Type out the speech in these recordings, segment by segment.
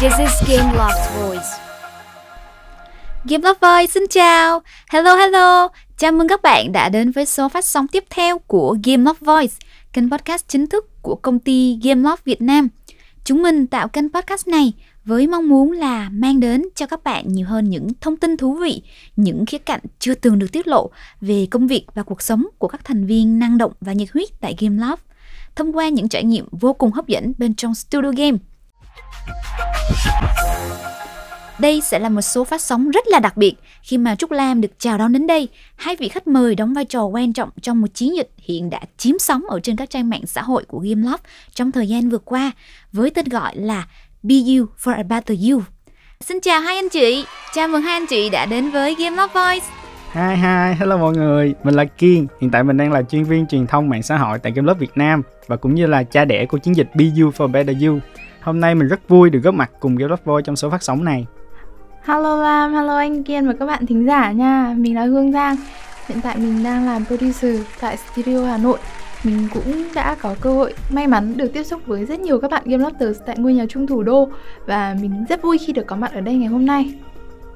This is Game Loft Voice. Game Loft Voice xin chào. Hello hello. Chào mừng các bạn đã đến với số phát sóng tiếp theo của Game Loft Voice, kênh podcast chính thức của công ty Game Loft Việt Nam. Chúng mình tạo kênh podcast này với mong muốn là mang đến cho các bạn nhiều hơn những thông tin thú vị, những khía cạnh chưa từng được tiết lộ về công việc và cuộc sống của các thành viên năng động và nhiệt huyết tại Game Love, thông qua những trải nghiệm vô cùng hấp dẫn bên trong studio game. Đây sẽ là một số phát sóng rất là đặc biệt khi mà Trúc Lam được chào đón đến đây. Hai vị khách mời đóng vai trò quan trọng trong một chiến dịch hiện đã chiếm sóng ở trên các trang mạng xã hội của Gameloft trong thời gian vừa qua với tên gọi là Be You for a Better You. Xin chào hai anh chị, chào mừng hai anh chị đã đến với Gameloft Voice. Hi hi, hello mọi người, mình là Kiên. Hiện tại mình đang là chuyên viên truyền thông mạng xã hội tại Gameloft Việt Nam và cũng như là cha đẻ của chiến dịch Be You for Better You. Hôm nay mình rất vui được góp mặt cùng Gameloft Voice trong số phát sóng này. Hello Lam, hello anh Kiên và các bạn thính giả nha. Mình là Hương Giang. Hiện tại mình đang làm producer tại Studio Hà Nội. Mình cũng đã có cơ hội may mắn được tiếp xúc với rất nhiều các bạn Game Lovers tại ngôi nhà chung thủ đô và mình rất vui khi được có mặt ở đây ngày hôm nay.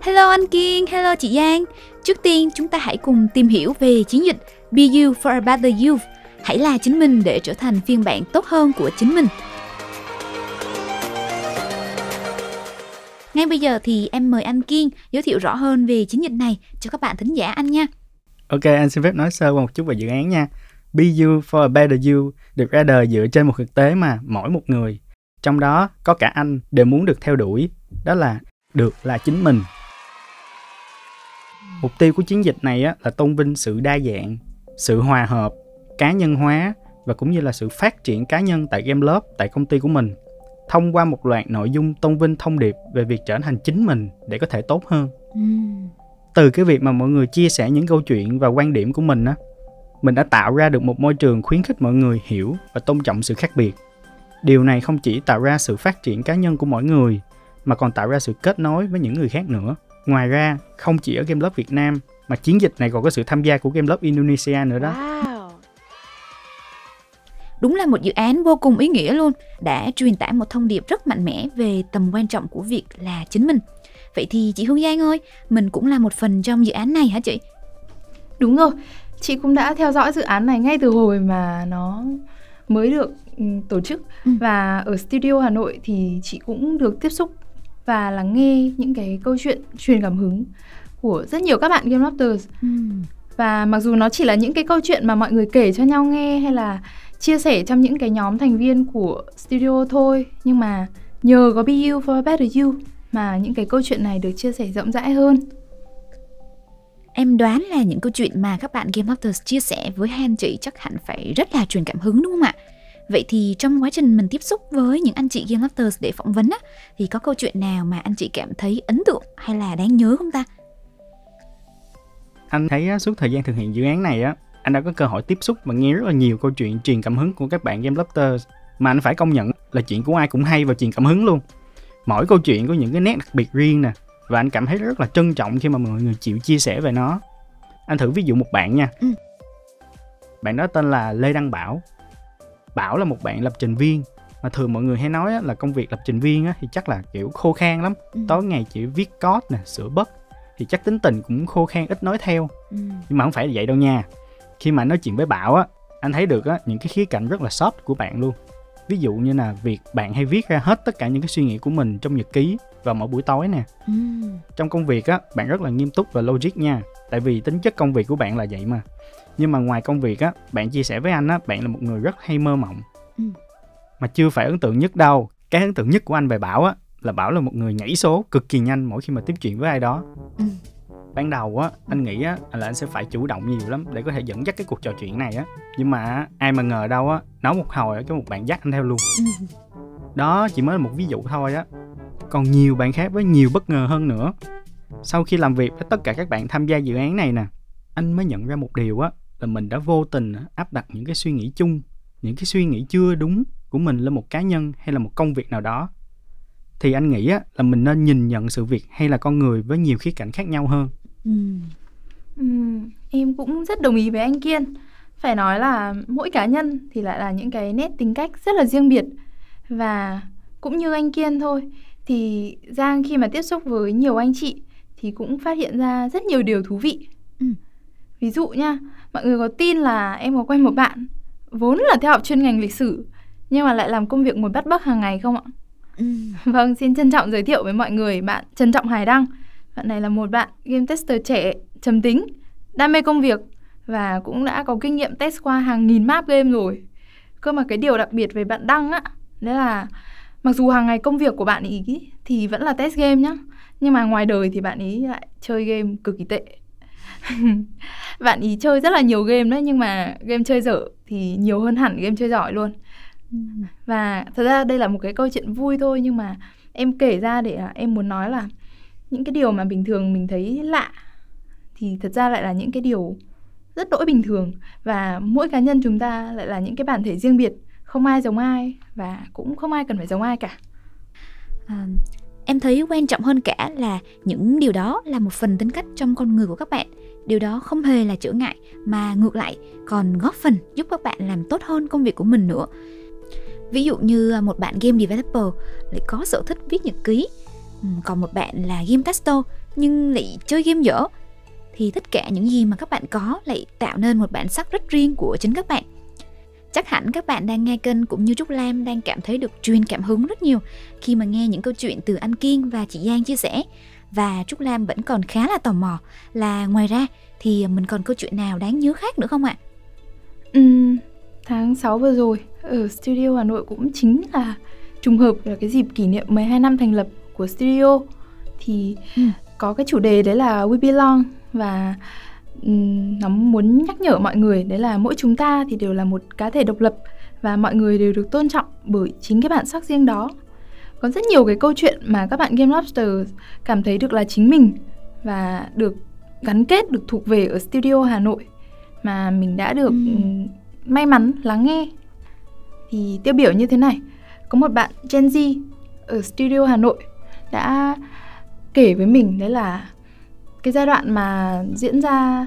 Hello anh Kiên, hello chị Giang. Trước tiên chúng ta hãy cùng tìm hiểu về chiến dịch Be You for a Better You. Hãy là chính mình để trở thành phiên bản tốt hơn của chính mình. Ngay bây giờ thì em mời anh Kiên giới thiệu rõ hơn về chiến dịch này cho các bạn thính giả anh nha. Ok, anh xin phép nói sơ qua một chút về dự án nha. Be You for a Better You được ra đời dựa trên một thực tế mà mỗi một người, trong đó có cả anh, đều muốn được theo đuổi. Đó là được là chính mình. Mục tiêu của chiến dịch này á, là tôn vinh sự đa dạng, sự hòa hợp, cá nhân hóa và cũng như là sự phát triển cá nhân tại Game Love, tại công ty của mình thông qua một loạt nội dung tôn vinh thông điệp về việc trở thành chính mình để có thể tốt hơn. Từ cái việc mà mọi người chia sẻ những câu chuyện và quan điểm của mình á, mình đã tạo ra được một môi trường khuyến khích mọi người hiểu và tôn trọng sự khác biệt. Điều này không chỉ tạo ra sự phát triển cá nhân của mỗi người mà còn tạo ra sự kết nối với những người khác nữa. Ngoài ra, không chỉ ở Game Love Việt Nam mà chiến dịch này còn có sự tham gia của Game Love Indonesia nữa đó. Wow. Đúng là một dự án vô cùng ý nghĩa luôn, đã truyền tải một thông điệp rất mạnh mẽ về tầm quan trọng của việc là chính mình. Vậy thì chị Hương Giang ơi, mình cũng là một phần trong dự án này hả chị? Đúng rồi, chị cũng đã theo dõi dự án này ngay từ hồi mà nó mới được ừ, tổ chức Ừ. và ở studio Hà Nội thì chị cũng được tiếp xúc và lắng nghe những cái câu chuyện truyền cảm hứng của rất nhiều các bạn Game Lovers và mặc dù nó chỉ là những cái câu chuyện mà mọi người kể cho nhau nghe hay là chia sẻ trong những cái nhóm thành viên của studio thôi nhưng mà nhờ có Be You for a Better You mà những cái câu chuyện này được chia sẻ rộng rãi hơn Em đoán là những câu chuyện mà các bạn Game Lovers chia sẻ với hai anh chị chắc hẳn phải rất là truyền cảm hứng đúng không ạ? Vậy thì trong quá trình mình tiếp xúc với những anh chị Game Lovers để phỏng vấn á, thì có câu chuyện nào mà anh chị cảm thấy ấn tượng hay là đáng nhớ không ta? Anh thấy suốt thời gian thực hiện dự án này á, anh đã có cơ hội tiếp xúc và nghe rất là nhiều câu chuyện truyền cảm hứng của các bạn Game Lovers mà anh phải công nhận là chuyện của ai cũng hay và truyền cảm hứng luôn. Mỗi câu chuyện có những cái nét đặc biệt riêng nè và anh cảm thấy rất là trân trọng khi mà mọi người chịu chia sẻ về nó. Anh thử ví dụ một bạn nha. Ừ. Bạn đó tên là Lê Đăng Bảo. Bảo là một bạn lập trình viên mà thường mọi người hay nói là công việc lập trình viên thì chắc là kiểu khô khan lắm. Ừ. Tối ngày chỉ viết code nè, sửa bug thì chắc tính tình cũng khô khan ít nói theo Ừ. nhưng mà không phải là vậy đâu nha khi mà nói chuyện với bảo á anh thấy được á những cái khía cạnh rất là soft của bạn luôn ví dụ như là việc bạn hay viết ra hết tất cả những cái suy nghĩ của mình trong nhật ký vào mỗi buổi tối nè Ừ. trong công việc á bạn rất là nghiêm túc và logic nha tại vì tính chất công việc của bạn là vậy mà nhưng mà ngoài công việc á bạn chia sẻ với anh á bạn là một người rất hay mơ mộng Ừ. mà chưa phải ấn tượng nhất đâu cái ấn tượng nhất của anh về bảo á là bảo là một người nhảy số cực kỳ nhanh mỗi khi mà tiếp chuyện với ai đó Ừ. ban đầu á anh nghĩ á là anh sẽ phải chủ động nhiều lắm để có thể dẫn dắt cái cuộc trò chuyện này á. Nhưng mà á, ai mà ngờ đâu á nói một hồi cái một bạn dắt anh theo luôn. Đó chỉ mới là một ví dụ thôi á. Còn nhiều bạn khác với nhiều bất ngờ hơn nữa. Sau khi làm việc với tất cả các bạn tham gia dự án này nè anh mới nhận ra một điều á là mình đã vô tình á, áp đặt những cái suy nghĩ chung những cái suy nghĩ chưa đúng của mình lên một cá nhân hay là một công việc nào đó. Thì anh nghĩ á là mình nên nhìn nhận sự việc hay là con người với nhiều khía cạnh khác nhau hơn Ừ. Ừm, em cũng rất đồng ý với anh Kiên. Phải nói là mỗi cá nhân thì lại là những cái nét tính cách rất là riêng biệt và cũng như anh Kiên thôi thì Giang khi mà tiếp xúc với nhiều anh chị thì cũng phát hiện ra rất nhiều điều thú vị. Ừ. Ví dụ nha, mọi người có tin là em có quen một bạn vốn là theo học chuyên ngành lịch sử nhưng mà lại làm công việc ngồi bắt bấc hàng ngày không ạ? Ừ. Vâng, xin trân trọng giới thiệu với mọi người bạn Trần Trọng Hải Đăng. Bạn này là một bạn game tester trẻ, trầm tính, đam mê công việc và cũng đã có kinh nghiệm test qua hàng nghìn map game rồi. Cơ mà cái điều đặc biệt về bạn Đăng á, đấy là mặc dù hàng ngày công việc của bạn ý thì vẫn là test game nhá, nhưng mà ngoài đời thì bạn ý lại chơi game cực kỳ tệ. bạn ý chơi rất là nhiều game đấy nhưng mà game chơi dở thì nhiều hơn hẳn game chơi giỏi luôn. Và thật ra đây là một cái câu chuyện vui thôi nhưng mà em kể ra để em muốn nói là những cái điều mà bình thường mình thấy lạ thì thật ra lại là những cái điều rất đỗi bình thường. Và mỗi cá nhân chúng ta lại là những cái bản thể riêng biệt không ai giống ai và cũng không ai cần phải giống ai cả. À, em thấy quan trọng hơn cả là những điều đó là một phần tính cách trong con người của các bạn. Điều đó không hề là trở ngại mà ngược lại còn góp phần giúp các bạn làm tốt hơn công việc của mình nữa. Ví dụ như một bạn game developer lại có sở thích viết nhật ký còn một bạn là game tester nhưng lại chơi game dở. Thì tất cả những gì mà các bạn có lại tạo nên một bản sắc rất riêng của chính các bạn. Chắc hẳn các bạn đang nghe kênh cũng như trúc lam đang cảm thấy được truyền cảm hứng rất nhiều khi mà nghe những câu chuyện từ anh kiên và chị giang chia sẻ. Và trúc lam vẫn còn khá là tò mò là ngoài ra thì mình còn câu chuyện nào đáng nhớ khác nữa không ạ? Ừ, tháng 6 vừa rồi ở studio hà nội cũng chính là trùng hợp là cái dịp kỷ niệm 12 năm thành lập của studio thì ừ. có cái chủ đề đấy là We Belong và nó muốn nhắc nhở mọi người đấy là mỗi chúng ta thì đều là một cá thể độc lập và mọi người đều được tôn trọng bởi chính cái bản sắc riêng đó. Có rất nhiều cái câu chuyện mà các bạn Game Lobster cảm thấy được là chính mình và được gắn kết được thuộc về ở studio Hà Nội mà mình đã được ừ. may mắn lắng nghe. Thì tiêu biểu như thế này, có một bạn Gen Z ở studio Hà Nội đã kể với mình đấy là cái giai đoạn mà diễn ra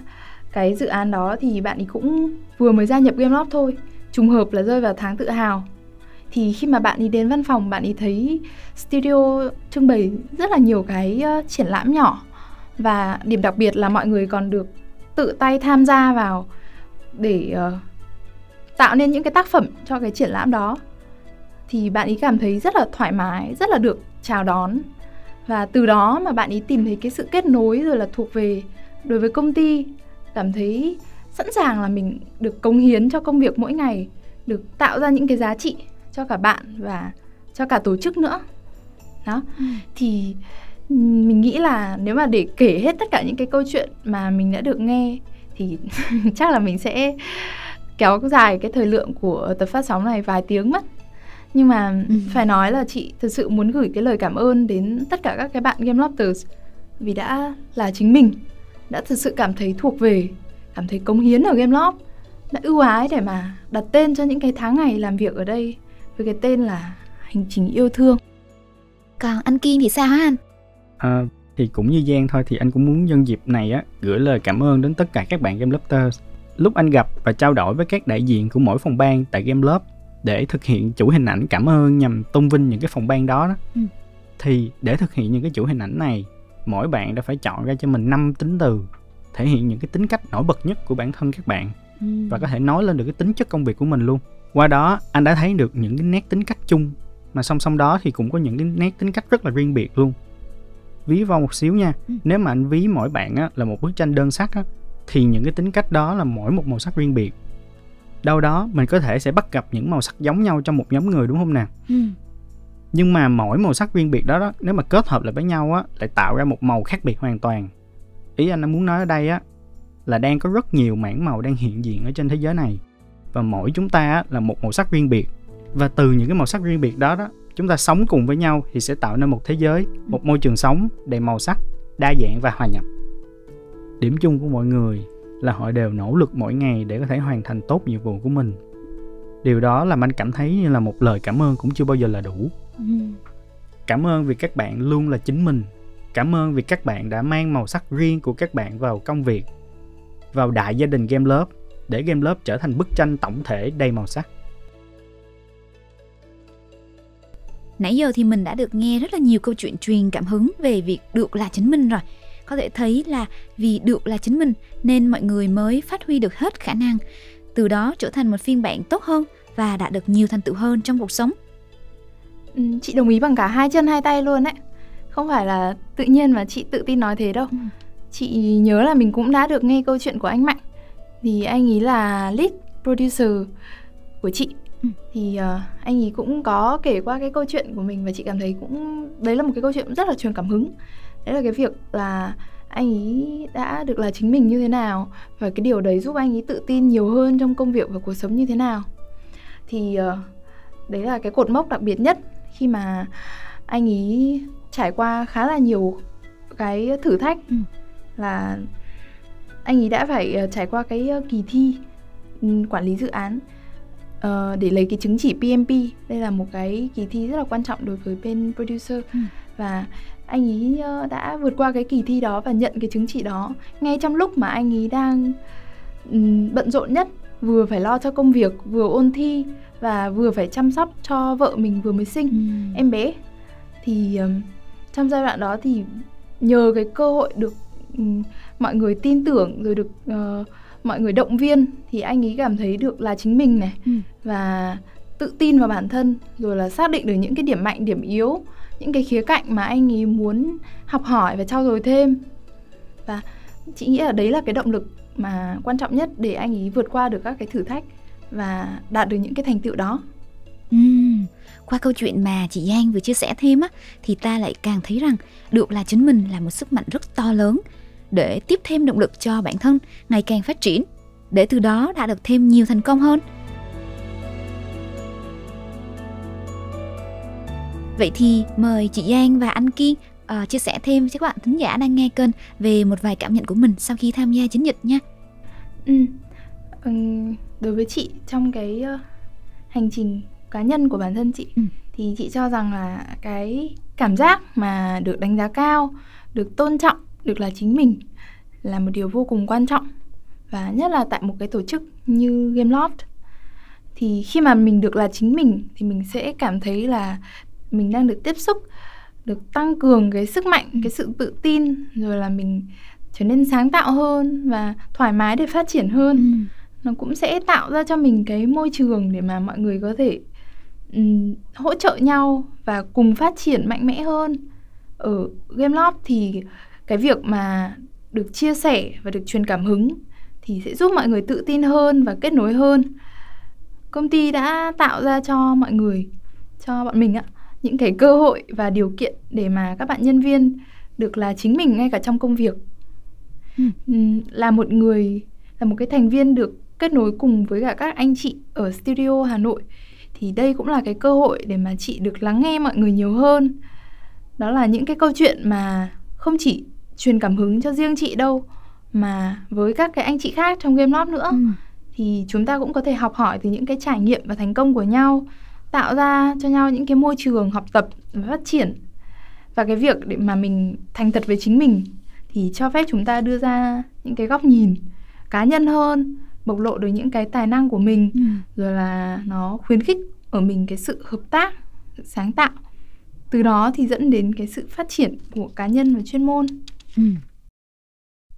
cái dự án đó thì bạn ấy cũng vừa mới gia nhập Gameloft thôi. Trùng hợp là rơi vào tháng tự hào. Thì khi mà bạn đi đến văn phòng bạn ấy thấy studio trưng bày rất là nhiều cái uh, triển lãm nhỏ. Và điểm đặc biệt là mọi người còn được tự tay tham gia vào để uh, tạo nên những cái tác phẩm cho cái triển lãm đó. Thì bạn ấy cảm thấy rất là thoải mái rất là được chào đón và từ đó mà bạn ấy tìm thấy cái sự kết nối rồi là thuộc về đối với công ty cảm thấy sẵn sàng là mình được cống hiến cho công việc mỗi ngày được tạo ra những cái giá trị cho cả bạn và cho cả tổ chức nữa. Đó. Ừ. thì mình nghĩ là nếu mà để kể hết tất cả những cái câu chuyện mà mình đã được nghe thì chắc là mình sẽ kéo dài cái thời lượng của tập phát sóng này vài tiếng mất nhưng mà ừ. phải nói là chị thực sự muốn gửi cái lời cảm ơn đến tất cả các cái bạn game lovers vì đã là chính mình đã thực sự cảm thấy thuộc về cảm thấy cống hiến ở game loft đã ưu ái để mà đặt tên cho những cái tháng ngày làm việc ở đây với cái tên là hành trình yêu thương còn anh Kiên thì sao hả anh? À, thì cũng như Giang thôi thì anh cũng muốn nhân dịp này á gửi lời cảm ơn đến tất cả các bạn Game Lovers. Lúc anh gặp và trao đổi với các đại diện của mỗi phòng ban tại Game Love để thực hiện chủ hình ảnh cảm ơn nhằm tôn vinh những cái phòng ban đó, đó ừ. thì để thực hiện những cái chủ hình ảnh này mỗi bạn đã phải chọn ra cho mình 5 tính từ thể hiện những cái tính cách nổi bật nhất của bản thân các bạn ừ. và có thể nói lên được cái tính chất công việc của mình luôn qua đó anh đã thấy được những cái nét tính cách chung mà song song đó thì cũng có những cái nét tính cách rất là riêng biệt luôn ví von một xíu nha ừ. nếu mà anh ví mỗi bạn á, là một bức tranh đơn sắc á, thì những cái tính cách đó là mỗi một màu sắc riêng biệt đâu đó mình có thể sẽ bắt gặp những màu sắc giống nhau trong một nhóm người đúng không nào ừ. nhưng mà mỗi màu sắc riêng biệt đó, đó nếu mà kết hợp lại với nhau á lại tạo ra một màu khác biệt hoàn toàn. Ý anh muốn nói ở đây á là đang có rất nhiều mảng màu đang hiện diện ở trên thế giới này. Và mỗi chúng ta á, là một màu sắc riêng biệt. Và từ những cái màu sắc riêng biệt đó đó chúng ta sống cùng với nhau thì sẽ tạo nên một thế giới một môi trường sống đầy màu sắc đa dạng và hòa nhập. Điểm chung của mọi người là họ đều nỗ lực mỗi ngày để có thể hoàn thành tốt nhiệm vụ của mình điều đó làm anh cảm thấy như là một lời cảm ơn cũng chưa bao giờ là đủ ừ. cảm ơn vì các bạn luôn là chính mình cảm ơn vì các bạn đã mang màu sắc riêng của các bạn vào công việc vào đại gia đình game lớp để game lớp trở thành bức tranh tổng thể đầy màu sắc Nãy giờ thì mình đã được nghe rất là nhiều câu chuyện truyền cảm hứng về việc được là chính mình rồi. Có thể thấy là vì được là chính mình nên mọi người mới phát huy được hết khả năng, từ đó trở thành một phiên bản tốt hơn và đạt được nhiều thành tựu hơn trong cuộc sống. Ừ, chị đồng ý bằng cả hai chân hai tay luôn đấy. Không phải là tự nhiên mà chị tự tin nói thế đâu. Ừ. Chị nhớ là mình cũng đã được nghe câu chuyện của anh Mạnh. Thì anh ấy là lead producer của chị Ừ. thì uh, anh ấy cũng có kể qua cái câu chuyện của mình và chị cảm thấy cũng đấy là một cái câu chuyện rất là truyền cảm hứng đấy là cái việc là anh ấy đã được là chính mình như thế nào và cái điều đấy giúp anh ấy tự tin nhiều hơn trong công việc và cuộc sống như thế nào thì uh, đấy là cái cột mốc đặc biệt nhất khi mà anh ấy trải qua khá là nhiều cái thử thách ừ. là anh ấy đã phải uh, trải qua cái uh, kỳ thi um, quản lý dự án uh, để lấy cái chứng chỉ PMP đây là một cái kỳ thi rất là quan trọng đối với bên producer ừ. và anh ấy uh, đã vượt qua cái kỳ thi đó và nhận cái chứng chỉ đó ngay trong lúc mà anh ấy đang bận rộn nhất vừa phải lo cho công việc vừa ôn thi và vừa phải chăm sóc cho vợ mình vừa mới sinh ừ. em bé thì trong giai đoạn đó thì nhờ cái cơ hội được mọi người tin tưởng rồi được uh, mọi người động viên thì anh ấy cảm thấy được là chính mình này ừ. và tự tin vào bản thân rồi là xác định được những cái điểm mạnh điểm yếu những cái khía cạnh mà anh ấy muốn học hỏi và trau dồi thêm. Và chị nghĩ là đấy là cái động lực mà quan trọng nhất để anh ấy vượt qua được các cái thử thách và đạt được những cái thành tựu đó. Ừ, qua câu chuyện mà chị Giang vừa chia sẻ thêm á thì ta lại càng thấy rằng được là chính mình là một sức mạnh rất to lớn để tiếp thêm động lực cho bản thân ngày càng phát triển. Để từ đó đạt được thêm nhiều thành công hơn. Vậy thì mời chị Giang và anh Kiên uh, chia sẻ thêm với các bạn thính giả đang nghe kênh về một vài cảm nhận của mình sau khi tham gia chiến dịch nha. Ừ. ừ đối với chị trong cái uh, hành trình cá nhân của bản thân chị ừ. thì chị cho rằng là cái cảm giác mà được đánh giá cao, được tôn trọng được là chính mình là một điều vô cùng quan trọng và nhất là tại một cái tổ chức như Gameloft thì khi mà mình được là chính mình thì mình sẽ cảm thấy là mình đang được tiếp xúc được tăng cường cái sức mạnh cái sự tự tin rồi là mình trở nên sáng tạo hơn và thoải mái để phát triển hơn. Ừ. nó cũng sẽ tạo ra cho mình cái môi trường để mà mọi người có thể um, hỗ trợ nhau và cùng phát triển mạnh mẽ hơn. Ở Gameloft thì cái việc mà được chia sẻ và được truyền cảm hứng thì sẽ giúp mọi người tự tin hơn và kết nối hơn. Công ty đã tạo ra cho mọi người cho bọn mình ạ những cái cơ hội và điều kiện để mà các bạn nhân viên được là chính mình ngay cả trong công việc ừ. là một người là một cái thành viên được kết nối cùng với cả các anh chị ở studio Hà Nội thì đây cũng là cái cơ hội để mà chị được lắng nghe mọi người nhiều hơn đó là những cái câu chuyện mà không chỉ truyền cảm hứng cho riêng chị đâu mà với các cái anh chị khác trong game lab nữa ừ. thì chúng ta cũng có thể học hỏi từ những cái trải nghiệm và thành công của nhau tạo ra cho nhau những cái môi trường học tập và phát triển và cái việc để mà mình thành thật với chính mình thì cho phép chúng ta đưa ra những cái góc nhìn cá nhân hơn bộc lộ được những cái tài năng của mình ừ. rồi là nó khuyến khích ở mình cái sự hợp tác sự sáng tạo từ đó thì dẫn đến cái sự phát triển của cá nhân và chuyên môn Ừ.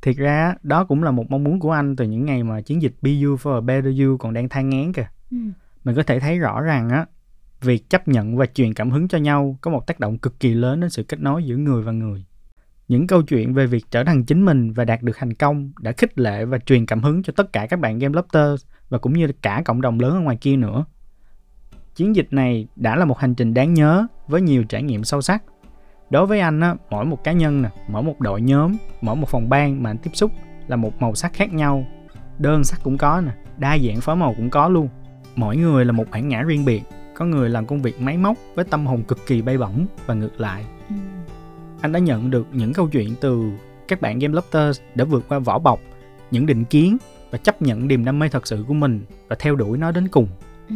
Thiệt ra đó cũng là một mong muốn của anh từ những ngày mà chiến dịch Be You for a Better You còn đang than ngán kìa. Ừ. Mình có thể thấy rõ ràng á, việc chấp nhận và truyền cảm hứng cho nhau có một tác động cực kỳ lớn đến sự kết nối giữa người và người. Những câu chuyện về việc trở thành chính mình và đạt được thành công đã khích lệ và truyền cảm hứng cho tất cả các bạn game lobster và cũng như cả cộng đồng lớn ở ngoài kia nữa. Chiến dịch này đã là một hành trình đáng nhớ với nhiều trải nghiệm sâu sắc đối với anh á, mỗi một cá nhân nè, mỗi một đội nhóm, mỗi một phòng ban mà anh tiếp xúc là một màu sắc khác nhau đơn sắc cũng có nè, đa dạng phối màu cũng có luôn mỗi người là một bản ngã riêng biệt có người làm công việc máy móc với tâm hồn cực kỳ bay bổng và ngược lại ừ. anh đã nhận được những câu chuyện từ các bạn game lobsters đã vượt qua vỏ bọc những định kiến và chấp nhận niềm đam mê thật sự của mình và theo đuổi nó đến cùng ừ.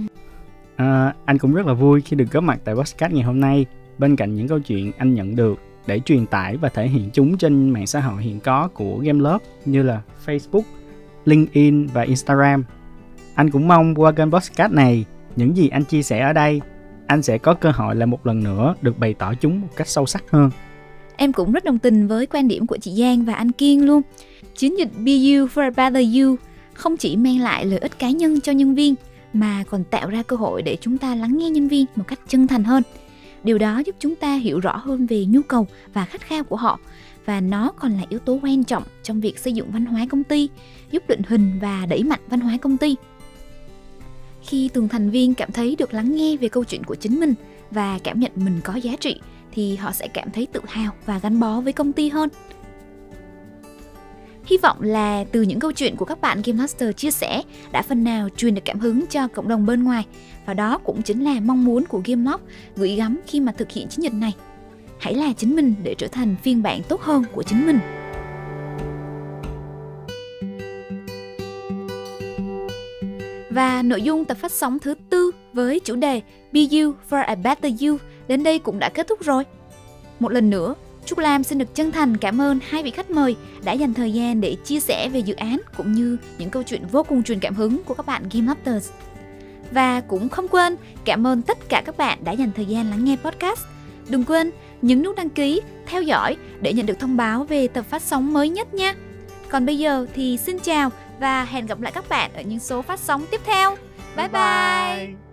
à, anh cũng rất là vui khi được góp mặt tại podcast ngày hôm nay bên cạnh những câu chuyện anh nhận được để truyền tải và thể hiện chúng trên mạng xã hội hiện có của Game Love như là Facebook, LinkedIn và Instagram. Anh cũng mong qua kênh podcast này, những gì anh chia sẻ ở đây, anh sẽ có cơ hội lại một lần nữa được bày tỏ chúng một cách sâu sắc hơn. Em cũng rất đồng tình với quan điểm của chị Giang và anh Kiên luôn. Chiến dịch Be You for a Better You không chỉ mang lại lợi ích cá nhân cho nhân viên mà còn tạo ra cơ hội để chúng ta lắng nghe nhân viên một cách chân thành hơn. Điều đó giúp chúng ta hiểu rõ hơn về nhu cầu và khát khao của họ và nó còn là yếu tố quan trọng trong việc xây dựng văn hóa công ty, giúp định hình và đẩy mạnh văn hóa công ty. Khi từng thành viên cảm thấy được lắng nghe về câu chuyện của chính mình và cảm nhận mình có giá trị, thì họ sẽ cảm thấy tự hào và gắn bó với công ty hơn. Hy vọng là từ những câu chuyện của các bạn Game Master chia sẻ đã phần nào truyền được cảm hứng cho cộng đồng bên ngoài và đó cũng chính là mong muốn của Game Mob gửi gắm khi mà thực hiện chiến dịch này. Hãy là chính mình để trở thành phiên bản tốt hơn của chính mình. Và nội dung tập phát sóng thứ tư với chủ đề Be You for a Better You đến đây cũng đã kết thúc rồi. Một lần nữa, Trúc Lam xin được chân thành cảm ơn hai vị khách mời đã dành thời gian để chia sẻ về dự án cũng như những câu chuyện vô cùng truyền cảm hứng của các bạn Game Lovers. Và cũng không quên cảm ơn tất cả các bạn đã dành thời gian lắng nghe podcast. Đừng quên nhấn nút đăng ký, theo dõi để nhận được thông báo về tập phát sóng mới nhất nha. Còn bây giờ thì xin chào và hẹn gặp lại các bạn ở những số phát sóng tiếp theo. Bye bye! bye.